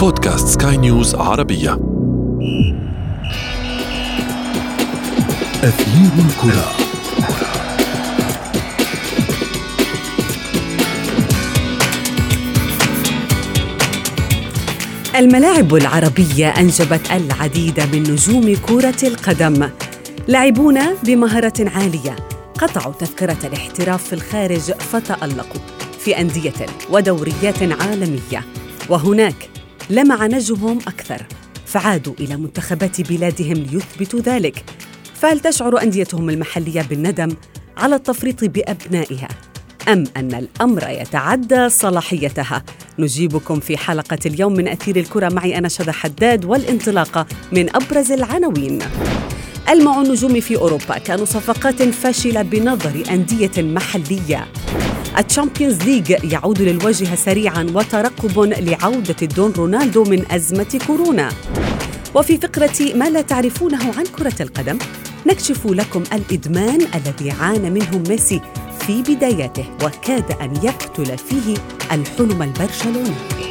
بودكاست سكاي نيوز عربية. أثير الكرة. الملاعب العربية أنجبت العديد من نجوم كرة القدم لاعبون بمهارة عالية قطعوا تذكرة الاحتراف في الخارج فتألقوا في أندية ودوريات عالمية. وهناك لمع نجمهم أكثر فعادوا إلى منتخبات بلادهم ليثبتوا ذلك. فهل تشعر أنديتهم المحلية بالندم على التفريط بأبنائها؟ أم أن الأمر يتعدى صلاحيتها؟ نجيبكم في حلقة اليوم من أثير الكرة معي أنا شذى حداد والانطلاقة من أبرز العناوين. ألمع النجوم في أوروبا كانوا صفقات فاشلة بنظر أندية محلية. ال Champions League يعود للواجهة سريعا وترقب لعودة الدون رونالدو من أزمة كورونا. وفي فقرة ما لا تعرفونه عن كرة القدم نكشف لكم الإدمان الذي عانى منه ميسي في بداياته وكاد أن يقتل فيه الحلم البرشلوني.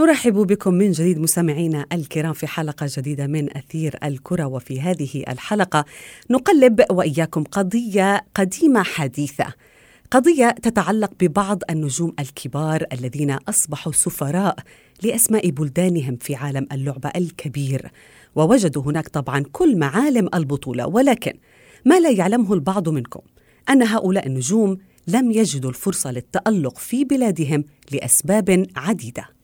نرحب بكم من جديد مستمعينا الكرام في حلقة جديدة من أثير الكرة وفي هذه الحلقة نقلب وإياكم قضية قديمة حديثة قضية تتعلق ببعض النجوم الكبار الذين أصبحوا سفراء لأسماء بلدانهم في عالم اللعبة الكبير. ووجدوا هناك طبعا كل معالم البطولة ولكن ما لا يعلمه البعض منكم؟ أن هؤلاء النجوم لم يجدوا الفرصة للتألق في بلادهم لأسباب عديدة.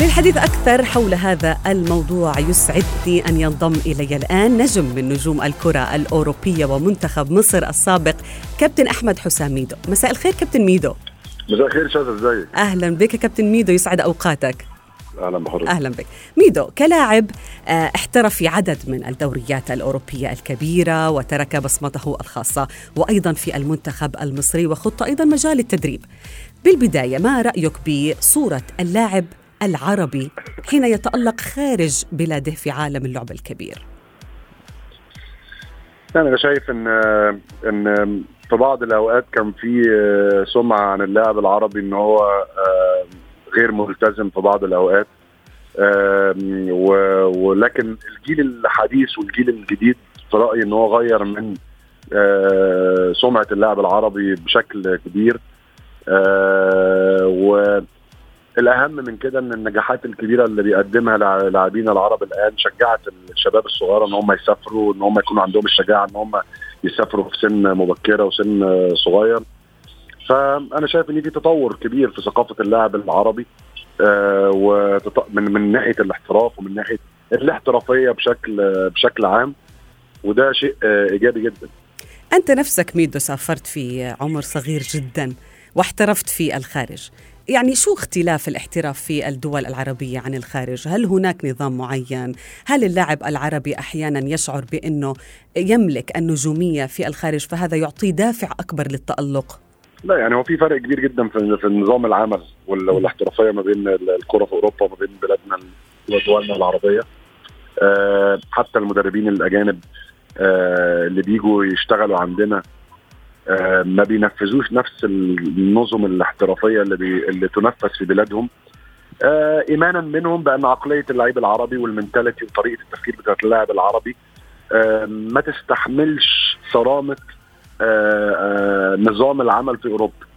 للحديث أكثر حول هذا الموضوع. يسعدني أن ينضم إلي الآن نجم من نجوم الكرة الأوروبية ومنتخب مصر السابق كابتن أحمد حسام ميدو. مساء الخير كابتن ميدو. مساء الخير شاذ إزيك؟ أهلا بك كابتن ميدو. يسعد أوقاتك. أهلا بحضرتك أهلا بك. ميدو كلاعب آه، احترف في عدد من الدوريات الأوروبية الكبيرة وترك بصمته الخاصة وأيضا في المنتخب المصري وخط أيضا مجال التدريب. بالبداية ما رأيك بصورة اللاعب العربي حين يتألق خارج بلاده في عالم اللعب الكبير. أنا شايف ان إن في بعض الأوقات كان في سمعة عن اللاعب العربي إن هو آه، غير ملتزم في بعض و- ولكن الجيل الحديث والجيل الجديد في رأيي إن هو غير من آه، سمعة اللاعب العربي بشكل كبير. آه، والاهم من كده إن النجاحات الكبيرة اللي بيقدمها لع- لاعبين العرب الآن شجعت الشباب الصغيره إن هم يسافروا إن هم يكونوا عندهم الشجاعة إن هم يسافروا في سن مبكرة وسن صغير. فأنا شايف إن في تطور كبير في ثقافة اللاعب العربي آه وتط... من من ناحية الاحتراف ومن ناحية الاحترافية بشكل بشكل عام وده شيء آه إيجابي جدا. أنت نفسك ميدو سافرت في عمر صغير جدا واحترفت في الخارج. يعني شو اختلاف الاحتراف في الدول العربية عن الخارج؟ هل هناك نظام معين؟ هل اللاعب العربي أحيانا يشعر بأنه يملك النجومية في الخارج فهذا يعطيه دافع أكبر للتألق؟ لا يعني هو في فرق كبير جدا في نظام العمل وال- والاحترافية ما بين ال- الكرة في أوروبا وما بين بلادنا ودولنا العربية آه حتى المدربين الأجانب آه اللي بيجوا يشتغلوا عندنا ما بينفذوش نفس النظم الاحترافية اللي بي اللي تنفذ في بلادهم. آه إيمانا منهم بأن عقلية اللعيب العربي والمنتاليتي وطريقة التفكير بتاعت اللاعب العربي آه ما تستحملش صرامة آه آه نظام العمل في أوروبا. آه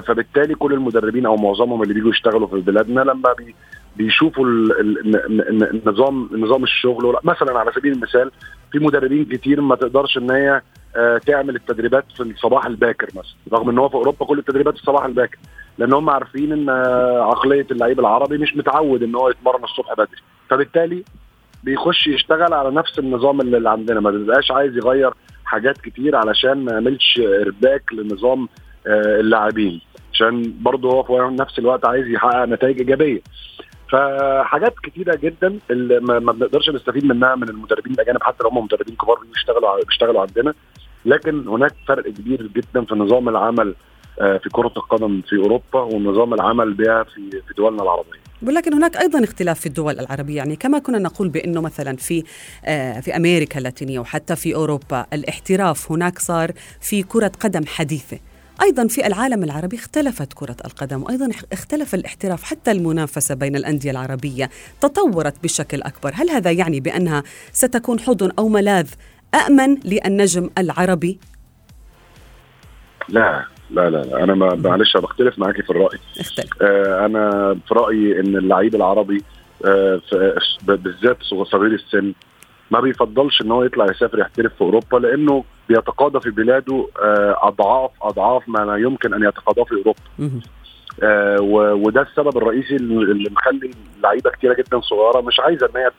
فبالتالي كل المدربين أو معظمهم اللي بيجوا يشتغلوا في بلادنا لما بي بيشوفوا ال- ال- ال- ال- النظام نظام الشغل مثلا على سبيل المثال في مدربين كتير ما تقدرش إن هي آه، تعمل التدريبات في الصباح الباكر مثلا رغم إن هو في أوروبا كل التدريبات الصباح الباكر لأن هم عارفين إن آه، عقلية اللعيب العربي مش متعود إن هو يتمرن الصبح بدري. فبالتالي بيخش يشتغل على نفس النظام اللي عندنا ما بيبقاش عايز يغير حاجات كتير علشان ما يعملش ارباك لنظام آه، اللاعبين. عشان برضه هو في نفس الوقت عايز يحقق نتائج إيجابية. فحاجات كتيرة جدا اللي ما بنقدرش نستفيد منها من المدربين الأجانب حتى لو هم مدربين كبار بيشتغلوا بيشتغلوا عندنا. لكن هناك فرق كبير جدا في نظام العمل آه، في كرة القدم في أوروبا ونظام العمل بها في في دولنا العربية. ولكن هناك أيضا اختلاف في الدول العربية. يعني كما كنا نقول بأنه مثلا في آه، في أمريكا اللاتينية وحتى في أوروبا الاحتراف هناك صار في كرة قدم حديثة. أيضا في العالم العربي اختلفت كرة القدم وأيضا اختلف الاحتراف حتى المنافسة بين الأندية العربية تطورت بشكل أكبر. هل هذا يعني بأنها ستكون حضن أو ملاذ امن للنجم العربي؟ لا لا لا, لا. أنا ما معلش بختلف معاكي في الرأي. اختلف. آه أنا في رأيي إن اللعيب العربي آه بالذات صغير السن ما بيفضلش إن هو يطلع يسافر يحترف في أوروبا لأنه بيتقاضى في بلاده آه أضعاف أضعاف ما يمكن أن يتقاضاه في أوروبا. آه وده السبب الرئيسي اللي مخلي لعيبة كتيرة جدا صغيرة مش عايزة إن هي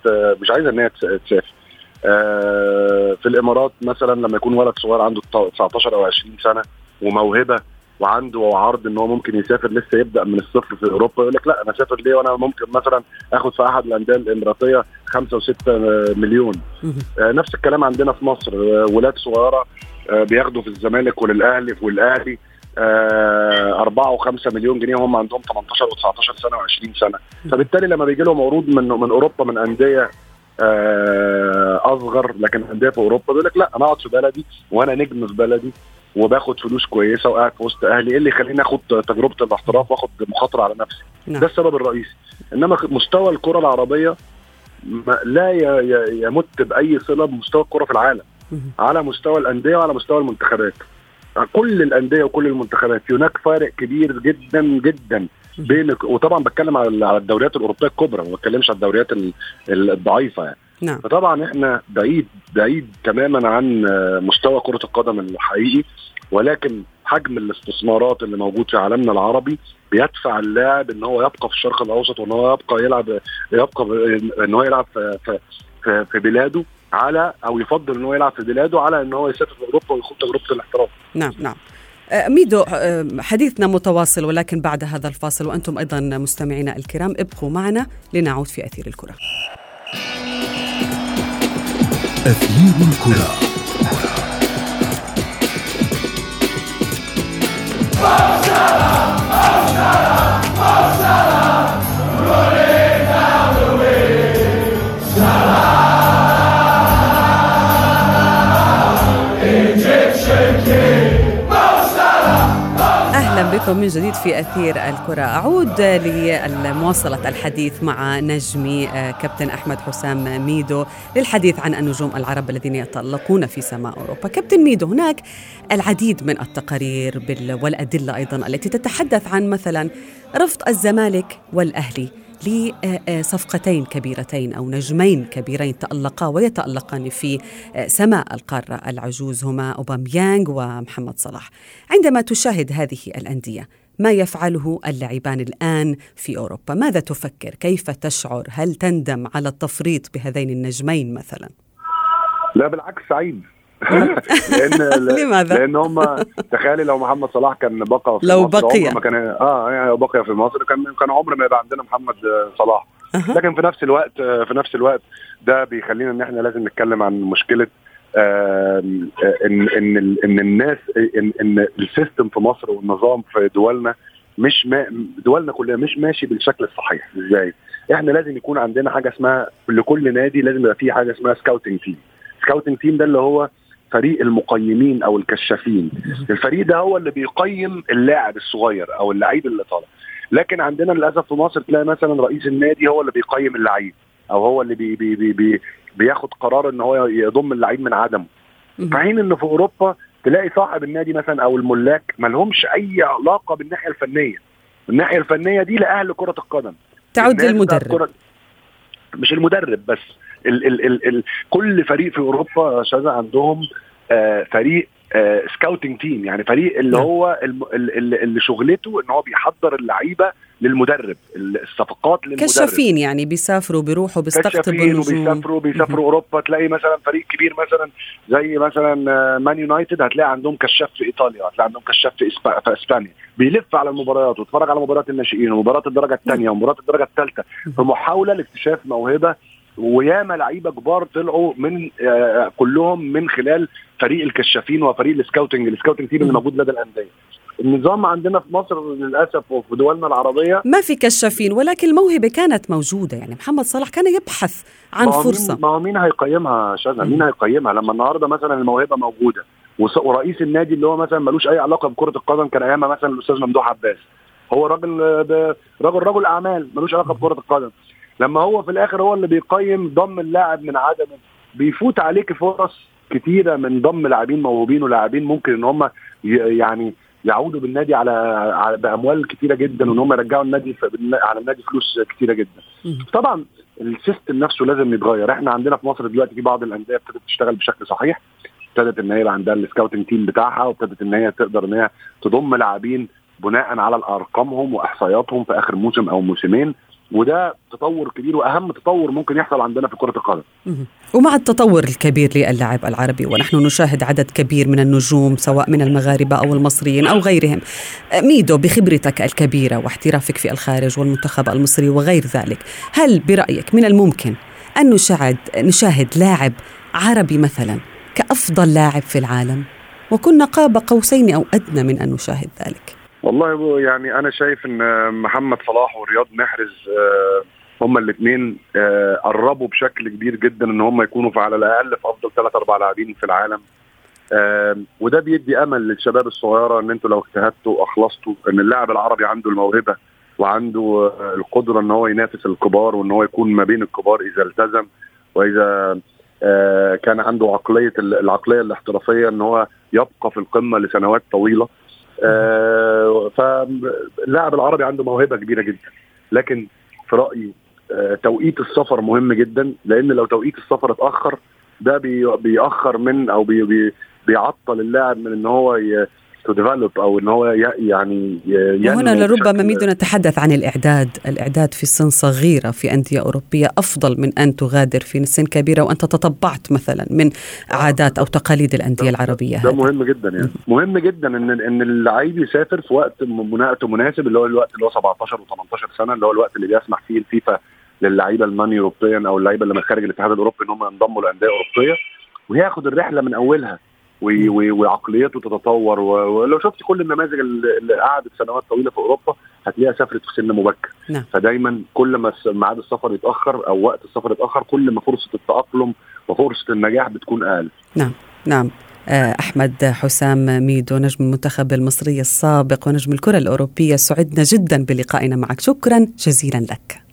مش عايزة إن هي تسافر. آه في الإمارات مثلا لما يكون ولد صغير عنده 19 أو 20 سنة وموهبة وعنده عرض إن هو ممكن يسافر لسه يبدأ من الصفر في أوروبا يقول لك لا أنا اسافر ليه؟ وأنا ممكن مثلا آخد في أحد الأندية الإماراتية خمسة وستة مليون. آه نفس الكلام عندنا في مصر. آه ولاد صغيرة آه بياخدوا في الزمالك وللأهلي والأهلي. أربعة وخمسة مليون جنيه وهم عندهم 18 و19 سنة و20 سنة. فبالتالي لما بيجي لهم عروض من من أوروبا من أندية أصغر لكن أندية في أوروبا بيقول لك لا أنا أقعد في بلدي وأنا نجم في بلدي. وباخد فلوس كويسة وقاعد في وسط أهلي إيه اللي يخليني آخد تجربة الاحتراف وآخد مخاطرة على نفسي؟ نعم. ده السبب الرئيسي. إنما مستوى الكرة العربية لا يمت بأي صلة بمستوى الكرة في العالم. على مستوى الأندية وعلى مستوى المنتخبات. كل الأندية وكل المنتخبات. هناك فارق كبير جدا جدا بين وطبعا بتكلم على الدوريات الأوروبية الكبرى ما بتكلمش على الدوريات الضعيفة يعني. نعم. فطبعا إحنا بعيد بعيد تماما عن مستوى كرة القدم الحقيقي ولكن حجم الاستثمارات اللي موجود في عالمنا العربي بيدفع اللاعب إن هو يبقى في الشرق الأوسط وإن هو يبقى يلعب يبقى إن هو يلعب في, في, في بلاده على أو يفضل إن هو يلعب في بلاده على إن هو يسافر في اوروبا ويخوض تجربة الاحتراف. نعم نعم. ميدو حديثنا متواصل ولكن بعد هذا الفاصل وأنتم أيضا مستمعينا الكرام ابقوا معنا لنعود في أثير الكرة. أثير الكرة. أهلا بكم من جديد في أثير الكرة. أعود لمواصلة الحديث مع نجمي كابتن أحمد حسام ميدو للحديث عن النجوم العرب الذين يتالقون في سماء أوروبا. كابتن ميدو هناك العديد من التقارير والأدلة أيضا التي تتحدث عن مثلا رفض الزمالك والأهلي. لصفقتين كبيرتين أو نجمين كبيرين تألقا ويتألقان في سماء القارة العجوز هما أوباميانغ ومحمد صلاح. عندما تشاهد هذه الأندية ما يفعله اللاعبان الآن في أوروبا، ماذا تفكر؟ كيف تشعر؟ هل تندم على التفريط بهذين النجمين مثلا؟ لا بالعكس سعيد لأن لماذا؟ لأن هم تخيلي لو محمد صلاح كان بقى في لو مصر بقي ما كان آه يعني لو بقي في مصر كان كان عمر ما يبقى عندنا محمد صلاح. لكن في نفس الوقت في نفس الوقت ده بيخلينا إن إحنا لازم نتكلم عن مشكلة آه ان إن إن الناس ان إن ال system في مصر والنظام في دولنا مش ما دولنا كلها مش ماشي بالشكل الصحيح إزاي؟ إحنا لازم يكون عندنا حاجة اسمها لكل نادي لازم يبقى فيه حاجة اسمها scouting team scouting team ده اللي هو فريق المقيمين أو الكشافين. الفريق ده هو اللي بيقيم اللاعب الصغير أو اللعيب اللي طالع. لكن عندنا للأسف في مصر تلاقي مثلا رئيس النادي هو اللي بيقيم اللعيب أو هو اللي بي بي بي بي بياخد قرار إن هو يضم اللعيب من عدمه. في حين إن في أوروبا تلاقي صاحب النادي مثلا أو الملاك ما لهمش أي علاقة بالناحية الفنية. الناحية الفنية دي لأهل كرة القدم. تعود للمدرب. مش المدرب بس. ال ال ال ال كل فريق في أوروبا شذا عندهم آه فريق آه scouting team يعني فريق اللي هو اللي, شغلته إن هو بيحضر اللعيبة للمدرب الصفقات للمدرب. كشافين يعني بيسافروا بيروحوا بيستقطبوا النجوم. وبيسافروا بيسافروا أوروبا تلاقي مثلا فريق كبير مثلا زي مثلا مان يونايتد هتلاقي عندهم كشاف في إيطاليا هتلاقي عندهم كشاف في, إسبا... في إسبانيا. بيلف على المباريات ويتفرج على مباريات الناشئين ومباريات الدرجة الثانية ومباريات الدرجة الثالثه في محاوله لاكتشاف موهبة وياما لعيبة كبار طلعوا من آه كلهم من خلال فريق الكشافين وفريق ال scouting ال scouting team اللي موجود لدى الأندية. النظام عندنا في مصر للأسف وفي دولنا العربية ما في كشافين ولكن الموهبة كانت موجودة. يعني محمد صلاح كان يبحث عن فرصة. ما هو مين هيقيمها شاذة؟ مين هيقيمها؟ لما النهارده مثلا الموهبة موجودة ورئيس النادي اللي هو مثلا ملوش أي علاقة بكرة القدم كان أيامها مثلا الأستاذ ممدوح عباس. هو راجل راجل رجل أعمال ملوش علاقة بكرة القدم. لما هو في الآخر هو اللي بيقيم ضم اللاعب من عدمه بيفوت عليك فرص كتيرة من ضم لاعبين موهوبين ولاعبين ممكن إن هم يعني يعودوا بالنادي على, على بأموال كتيرة جدا وإن هم يرجعوا النادي على النادي فلوس كتيرة جدا. طبعا ال system نفسه لازم يتغير، إحنا عندنا في مصر دلوقتي في بعض الأندية ابتدت تشتغل بشكل صحيح، ابتدت إن هي يبقى عندها ال scouting team بتاعها وابتدت إن هي تقدر إن هي تضم لاعبين بناء على أرقامهم وإحصائياتهم في آخر موسم أو موسمين. وده تطور كبير وأهم تطور ممكن يحصل عندنا في كرة القدم. ومع التطور الكبير للاعب العربي ونحن نشاهد عدد كبير من النجوم سواء من المغاربة أو المصريين أو غيرهم. ميدو بخبرتك الكبيرة واحترافك في الخارج والمنتخب المصري وغير ذلك، هل برأيك من الممكن أن نشاهد نشاهد لاعب عربي مثلا كأفضل لاعب في العالم؟ وكنا قاب قوسين أو أدنى من أن نشاهد ذلك. والله يعني أنا شايف إن محمد صلاح ورياض محرز هما الاثنين قربوا بشكل كبير جدا إن هم يكونوا في على الأقل في أفضل ثلاث أربع لاعبين في العالم. وده بيدي أمل للشباب الصغيرة إن أنتوا لو اجتهدتوا وأخلصتوا إن اللاعب العربي عنده الموهبة وعنده القدرة إن هو ينافس الكبار وإن هو يكون ما بين الكبار إذا التزم وإذا كان عنده عقلية العقلية الاحترافية إن هو يبقى في القمة لسنوات طويلة. آه فاللاعب العربي عنده موهبة كبيرة جدا. لكن في رأيي آه توقيت السفر مهم جدا لأن لو توقيت السفر اتأخر ده بي بيأخر من أو بي بيعطل اللاعب من إن هو ت develop أو إن هو يعني وهنا لربما ميدو نتحدث عن الإعداد، الإعداد في سن صغيرة في أندية أوروبية أفضل من أن تغادر في سن كبيرة وأنت تطبعت مثلا من عادات أو تقاليد الأندية العربية ده مهم جدا يعني. مهم جدا إن إن اللعيب يسافر في وقت مناسب اللي هو الوقت اللي هو 17 و18 سنة اللي هو الوقت اللي بيسمح فيه الفيفا للعيبة المان يوروبيان أو اللعيبة اللي من خارج الاتحاد الأوروبي إن هم ينضموا لأندية أوروبية وياخد الرحلة من أولها. وعقليته تتطور ولو شفت كل النماذج اللي قعدت سنوات طويلة في أوروبا هتلاقيها سافرت في سن مبكر. نعم. فدايما كل ما ميعاد السفر يتأخر أو وقت السفر يتأخر كل ما فرصة التأقلم وفرصة النجاح بتكون أقل. نعم نعم. أحمد حسام ميدو نجم المنتخب المصري السابق ونجم الكرة الأوروبية سعدنا جدا بلقائنا معك. شكرا جزيلا لك.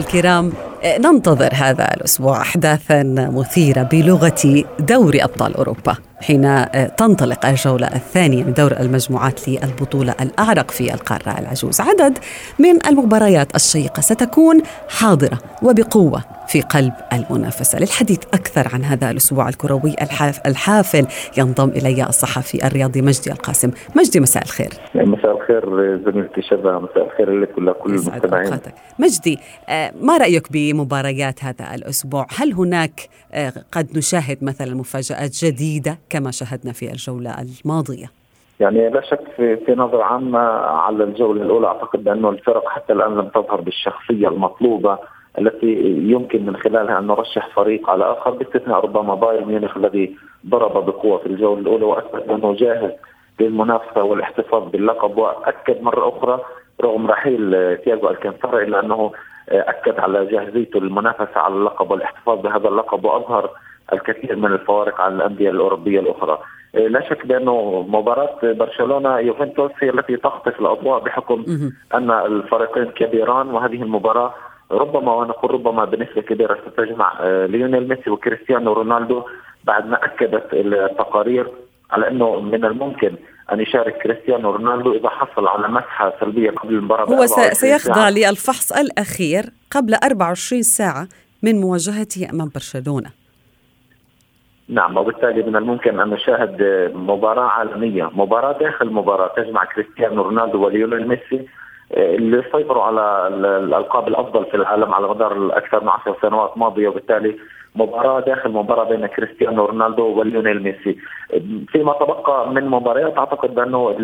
الكرام ننتظر هذا الأسبوع احداثا مثيرة بلغة دوري أبطال أوروبا حين تنطلق الجولة الثانية من دور المجموعات للبطولة الأعرق في القارة العجوز. عدد من المباريات الشيقة ستكون حاضرة وبقوة. في قلب المنافسة. للحديث أكثر عن هذا الأسبوع الكروي الحافل ينضم إلي الصحفي الرياضي مجدي القاسم. مجدي مساء الخير. مساء الخير زميلتي شذا مساء الخير لك ولكل المستمعين. مجدي ما رأيك بمباريات هذا الأسبوع؟ هل هناك قد نشاهد مثلا مفاجآت جديدة كما شاهدنا في الجولة الماضية؟ يعني لا شك في, في نظرة عامة على الجولة الأولى. أعتقد أنه الفرق حتى الآن لم تظهر بالشخصية المطلوبة. التي يمكن من خلالها أن نرشح فريق على آخر. باستثناء ربما بايرن ميونخ الذي ضرب بقوة في الجولة الأولى وأثبت أنه جاهز للمنافسة والاحتفاظ باللقب. وأكد مرة أخرى رغم رحيل تياغو الكانتارا إلا أنه أكد على جاهزيته للمنافسة على اللقب والاحتفاظ بهذا اللقب. وأظهر الكثير من الفوارق عن الأندية الأوروبية الأخرى. لا شك بانه مباراة برشلونة يوفنتوس هي التي تخطف الأضواء بحكم أن الفريقين كبيران وهذه المباراة ربما ونقول ربما بنسبة كبيرة ستجمع ليونيل ميسي وكريستيانو رونالدو بعد ما أكدت التقارير على إنه من الممكن أن يشارك كريستيانو رونالدو إذا حصل على مسحة سلبية قبل المباراة هو سيخضع للفحص الأخير قبل 24 ساعة من مواجهته أمام برشلونة. نعم وبالتالي من الممكن أن نشاهد مباراة عالمية، مباراة داخل مباراة تجمع كريستيانو رونالدو وليونيل ميسي اللي سيطروا على الألقاب الأفضل في العالم على مدار أكثر من عشر سنوات ماضية وبالتالي مباراة داخل مباراة بين كريستيانو رونالدو وليونيل ميسي. فيما تبقى من مباريات أعتقد بأنه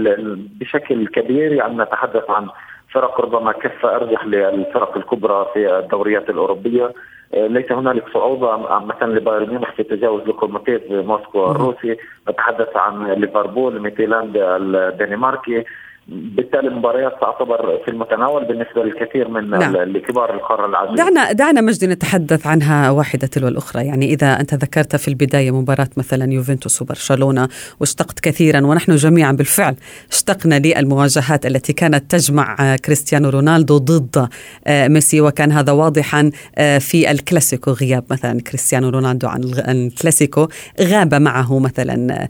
بشكل كبير يعني نتحدث عن فرق ربما كفه أرجح للفرق الكبرى في الدوريات الأوروبية. ليس هنالك صعوبة مثلا لبايرن ميونخ في تجاوز لوكوموتيف موسكو الروسي. نتحدث عن ليفربول ميتيلاند الدنماركي. بالتالي المباريات تعتبر في المتناول بالنسبة للكثير من نعم. لكبار القارة العربيه دعنا دعنا مجدي نتحدث عنها واحدة تلو الأخرى. يعني إذا أنت ذكرت في البداية مباراة مثلا يوفنتوس وبرشلونة واشتقت كثيرا ونحن جميعا بالفعل اشتقنا للمواجهات التي كانت تجمع كريستيانو رونالدو ضد ميسي وكان هذا واضحا في الكلاسيكو غياب مثلا كريستيانو رونالدو عن الكلاسيكو غاب معه مثلا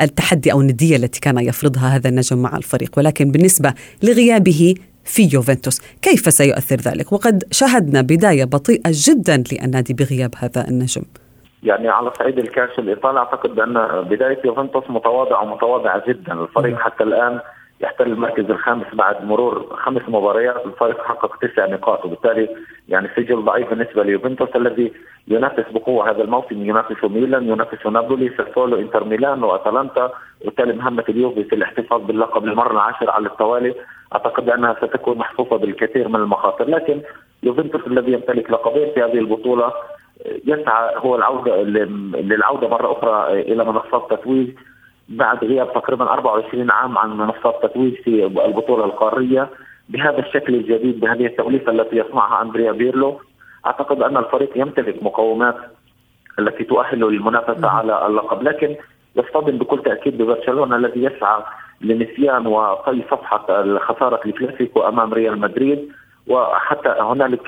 التحدي أو الندية التي كان يفرضها هذا النجم مع الفريق. ولكن بالنسبة لغيابه في يوفنتوس كيف سيؤثر ذلك؟ وقد شاهدنا بداية بطيئة جدا للنادي بغياب هذا النجم. يعني على صعيد الكاس الإيطالي أعتقد بأن بداية يوفنتوس متواضعه ومتواضعه جدا، الفريق حتى الآن يحتل المركز الخامس بعد مرور خمس مباريات الفريق حقق تسع نقاط وبالتالي يعني سجل ضعيف بالنسبة ليوفنتوس الذي ينافس بقوة هذا الموسم. ينافس ميلان ينافس نابولي ساسولو إنتر ميلان وأتلانتا وبالتالي مهمة اليوفي في الاحتفاظ باللقب للمره العاشرة على التوالي. أعتقد أنها ستكون محفوفة بالكثير من المخاطر لكن يوفنتوس الذي يمتلك لقبين في هذه البطولة يسعى هو العودة للعودة مرة أخرى إلى منصات تتويج بعد غياب تقريبا 24 عام عن منصات تتويج في البطولة القارية بهذا الشكل الجديد بهذه التوليفة التي يصنعها أندريا بيرلو. أعتقد أن الفريق يمتلك مقومات التي تؤهله للمنافسة على اللقب لكن يصطدم بكل تأكيد ببرشلونة الذي يسعى لنسيان وطي صفحة خساره الكلاسيكو أمام ريال مدريد. وحتى هنالك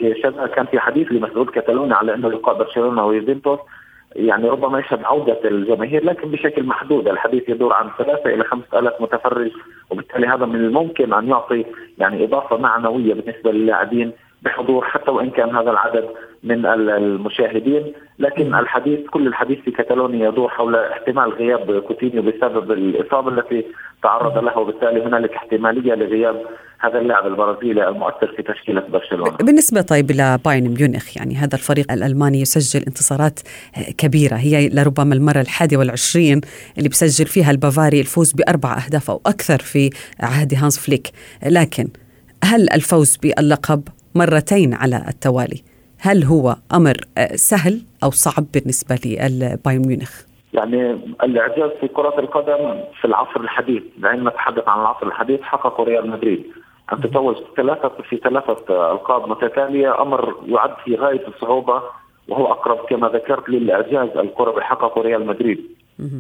كان في حديث لمسؤول كتالونيا على أنه لقاء برشلونة ويوفنتوس. يعني ربما يشهد عودة الجماهير لكن بشكل محدود. الحديث يدور عن ثلاثة إلى خمسة ألاف متفرج وبالتالي هذا من الممكن أن يعطي يعني إضافة معنوية بالنسبة للاعبين بحضور حتى وإن كان هذا العدد من المشاهدين. لكن الحديث كل الحديث في كتالونيا يدور حول احتمال غياب كوتينيو بسبب الإصابة التي تعرض لها وبالتالي هنالك احتمالية لغياب هذا اللاعب البرازيلي المؤثر في تشكيلة برشلونة. بالنسبة طيب لبايرن ميونخ يعني هذا الفريق الألماني يسجل انتصارات كبيرة. هي لربما المرة الحادية والعشرين اللي بسجل فيها البافاري الفوز بأربع أهداف أو أكثر في عهد هانس فليك. لكن هل الفوز باللقب مرتين على التوالي. هل هو أمر سهل أو صعب بالنسبة للبايرن ميونخ؟ يعني الإعجاز في كرة القدم في العصر الحديث لأن نتحدث عن العصر الحديث حققه ريال مدريد. أن تتوج ثلاثة في ثلاثة ألقاب متتالية أمر يعد في غاية الصعوبة وهو أقرب كما ذكرت للإعجاز الكروي حققه ريال مدريد.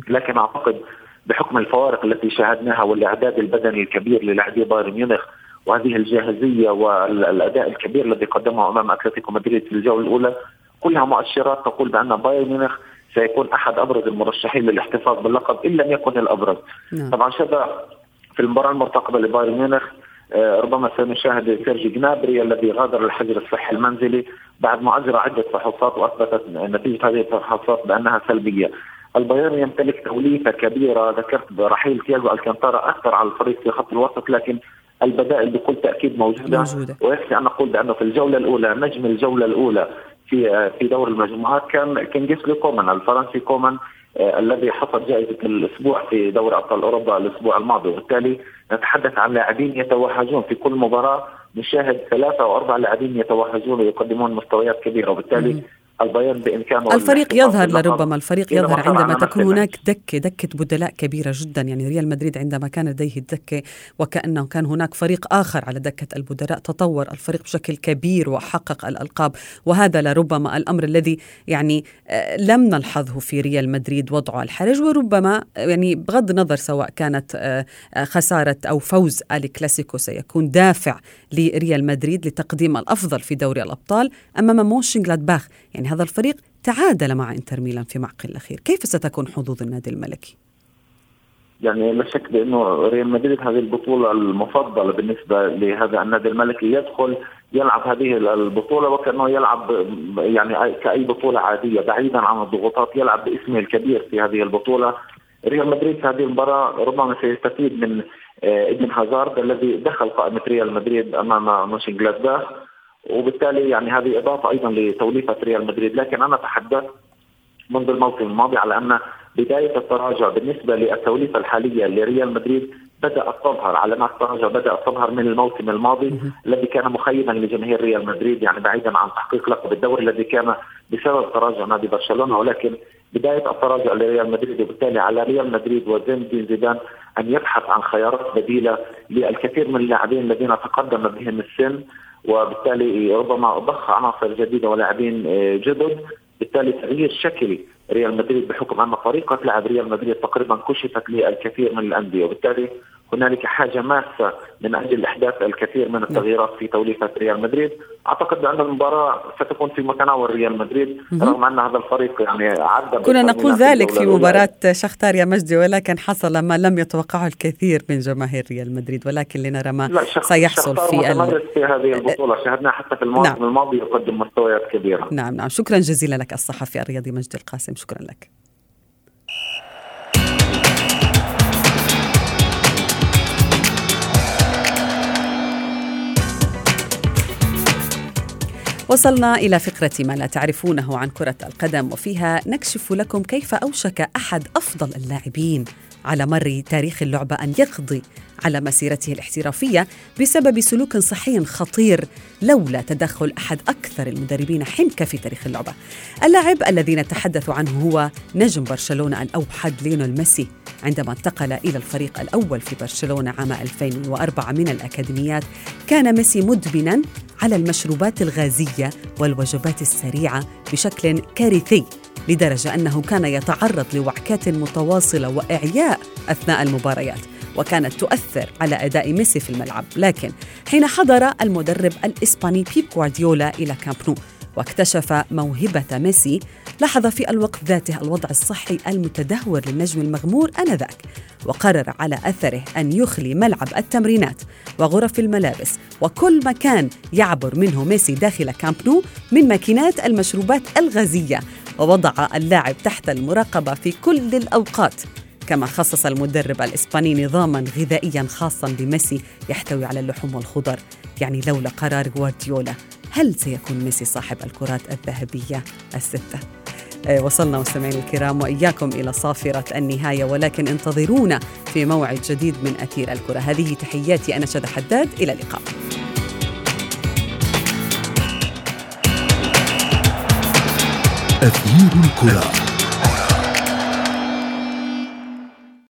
لكن أعتقد بحكم الفوارق التي شاهدناها والإعداد البدني الكبير للاعبي بايرن ميونخ وهذه الجاهزية والأداء الكبير الذي قدمه أمام أتلتيكو مدريد في الجولة الأولى كلها مؤشرات تقول بأن بايرن ميونخ سيكون أحد أبرز المرشحين للاحتفاظ باللقب إن لم يكن الأبرز. نعم. طبعا شذا في المباراة المرتقبة لبايرن ميونخ آه، ربما سنشاهد سيرجي جنابري الذي غادر الحجر الصحي المنزلي بعد ما أجرى عدة فحوصات وأثبتت نتيجة هذه الفحوصات بأنها سلبية. البايرن يمتلك توليفة كبيرة ذكرت رحيل تياجو ألكانتارا اثر على الفريق في خط الوسط لكن البدائل بكل تأكيد موجودة, موجودة. ويكفي أن نقول بانه في الجولة الأولى نجم الجولة الأولى في في دور المجموعات كان كينجسلي كومان الفرنسي كومان آه الذي حصد جائزة الأسبوع في دوري أبطال أوروبا الأسبوع الماضي. وبالتالي نتحدث عن لاعبين يتوهجون في كل مباراة. نشاهد ثلاثة أو أربع لاعبين يتوهجون ويقدمون مستويات كبيرة. وبالتالي البيان بإمكانه الفريق يظهر لربما الفريق يظهر عندما تكون هناك دكه دكه بدلاء كبيرة جدا. يعني ريال مدريد عندما كان لديه الدكه وكأنه كان هناك فريق آخر على دكة البدلاء تطور الفريق بشكل كبير وحقق الألقاب. وهذا لربما الأمر الذي يعني آه، لم نلحظه في ريال مدريد وضعه الحرج. وربما يعني بغض النظر سواء كانت آه، آه، خسارة أو فوز الكلاسيكو سيكون دافع لريال مدريد لتقديم الأفضل في دوري الأبطال أمام موشنغلادباخ يعني هذا الفريق تعادل مع إنتر ميلان في معقل الأخير. كيف ستكون حظوظ النادي الملكي؟ يعني لا شك بأنه ريال مدريد هذه البطولة المفضلة بالنسبة لهذا النادي الملكي. يدخل يلعب هذه البطولة وكأنه يلعب يعني كأي بطولة عادية بعيدا عن الضغوطات يلعب باسمه الكبير في هذه البطولة. ريال مدريد في هذه المباراة ربما سيستفيد من آه، إيدين هازارد الذي دخل قائمة ريال مدريد أمام مونشنجلادباخ وبالتالي يعني هذه إضافة أيضا لتوليفة ريال مدريد. لكن أنا تحدثت منذ الموسم الماضي على أن بداية التراجع بالنسبة للتوليفة الحالية لريال مدريد بدات تظهر علامات التراجع بدات تظهر من الموسم الماضي الذي كان مخيبا لجماهير ريال مدريد يعني بعيدا عن تحقيق لقب الدوري الذي كان بسبب تراجع نادي برشلونة. ولكن بداية التراجع لريال مدريد وبالتالي على ريال مدريد وزين زيدان أن يبحث عن خيارات بديلة للكثير من اللاعبين الذين تقدم بهم السن. وبالتالي ربما ضخ عناصر جديدة ولاعبين آه، جدد. بالتالي تغيير شكل ريال مدريد بحكم أن طريقه لعب ريال مدريد تقريبا كشفت للكثير من الأندية. وبالتالي هنالك حاجة ماسة من أجل احداث الكثير من التغييرات في توليفة ريال مدريد، أعتقد بأن المباراة ستكون في متناول ريال مدريد رغم أن هذا الفريق يعني عدى كنا نقول ذلك في مباراة شختار يا مجدي ولكن حصل ما لم يتوقعه الكثير من جماهير ريال مدريد ولكن لنرى ما سيحصل في ال... في هذه البطولة. شاهدنا حتى في الموسم نعم. الماضي يقدم مستويات كبيرة. نعم نعم. شكرا جزيلا لك الصحفي الرياضي مجدي القاسم. شكرا لك. وصلنا إلى فقرة ما لا تعرفونه عن كرة القدم وفيها نكشف لكم كيف أوشك أحد أفضل اللاعبين. على مر تاريخ اللعبة أن يقضي على مسيرته الاحترافية بسبب سلوك صحي خطير لولا تدخل أحد أكثر المدربين حنكة في تاريخ اللعبة. اللاعب الذي نتحدث عنه هو نجم برشلونة الأوحد ليونيل ميسي. عندما انتقل إلى الفريق الأول في برشلونة عام 2004 من الأكاديميات كان ميسي مدمنا على المشروبات الغازية والوجبات السريعة بشكل كارثي. لدرجة أنه كان يتعرض لوعكات متواصلة وإعياء أثناء المباريات وكانت تؤثر على أداء ميسي في الملعب. لكن حين حضر المدرب الإسباني بيب غوارديولا إلى كامب نو واكتشف موهبة ميسي لاحظ في الوقت ذاته الوضع الصحي المتدهور للنجم المغمور آنذاك وقرر على أثره أن يخلي ملعب التمرينات وغرف الملابس وكل مكان يعبر منه ميسي داخل كامب نو من ماكينات المشروبات الغازية ووضع اللاعب تحت المراقبة في كل الأوقات. كما خصص المدرب الإسباني نظاما غذائيا خاصا بميسي يحتوي على اللحوم والخضر يعني لولا قرار غوارديولا. هل سيكون ميسي صاحب الكرات الذهبية الستة؟ آه، وصلنا مستمعينا الكرام وإياكم إلى صافرة النهاية ولكن انتظرونا في موعد جديد من أثير الكرة. هذه تحياتي أنا شذى حداد إلى اللقاء. أثير الكرة.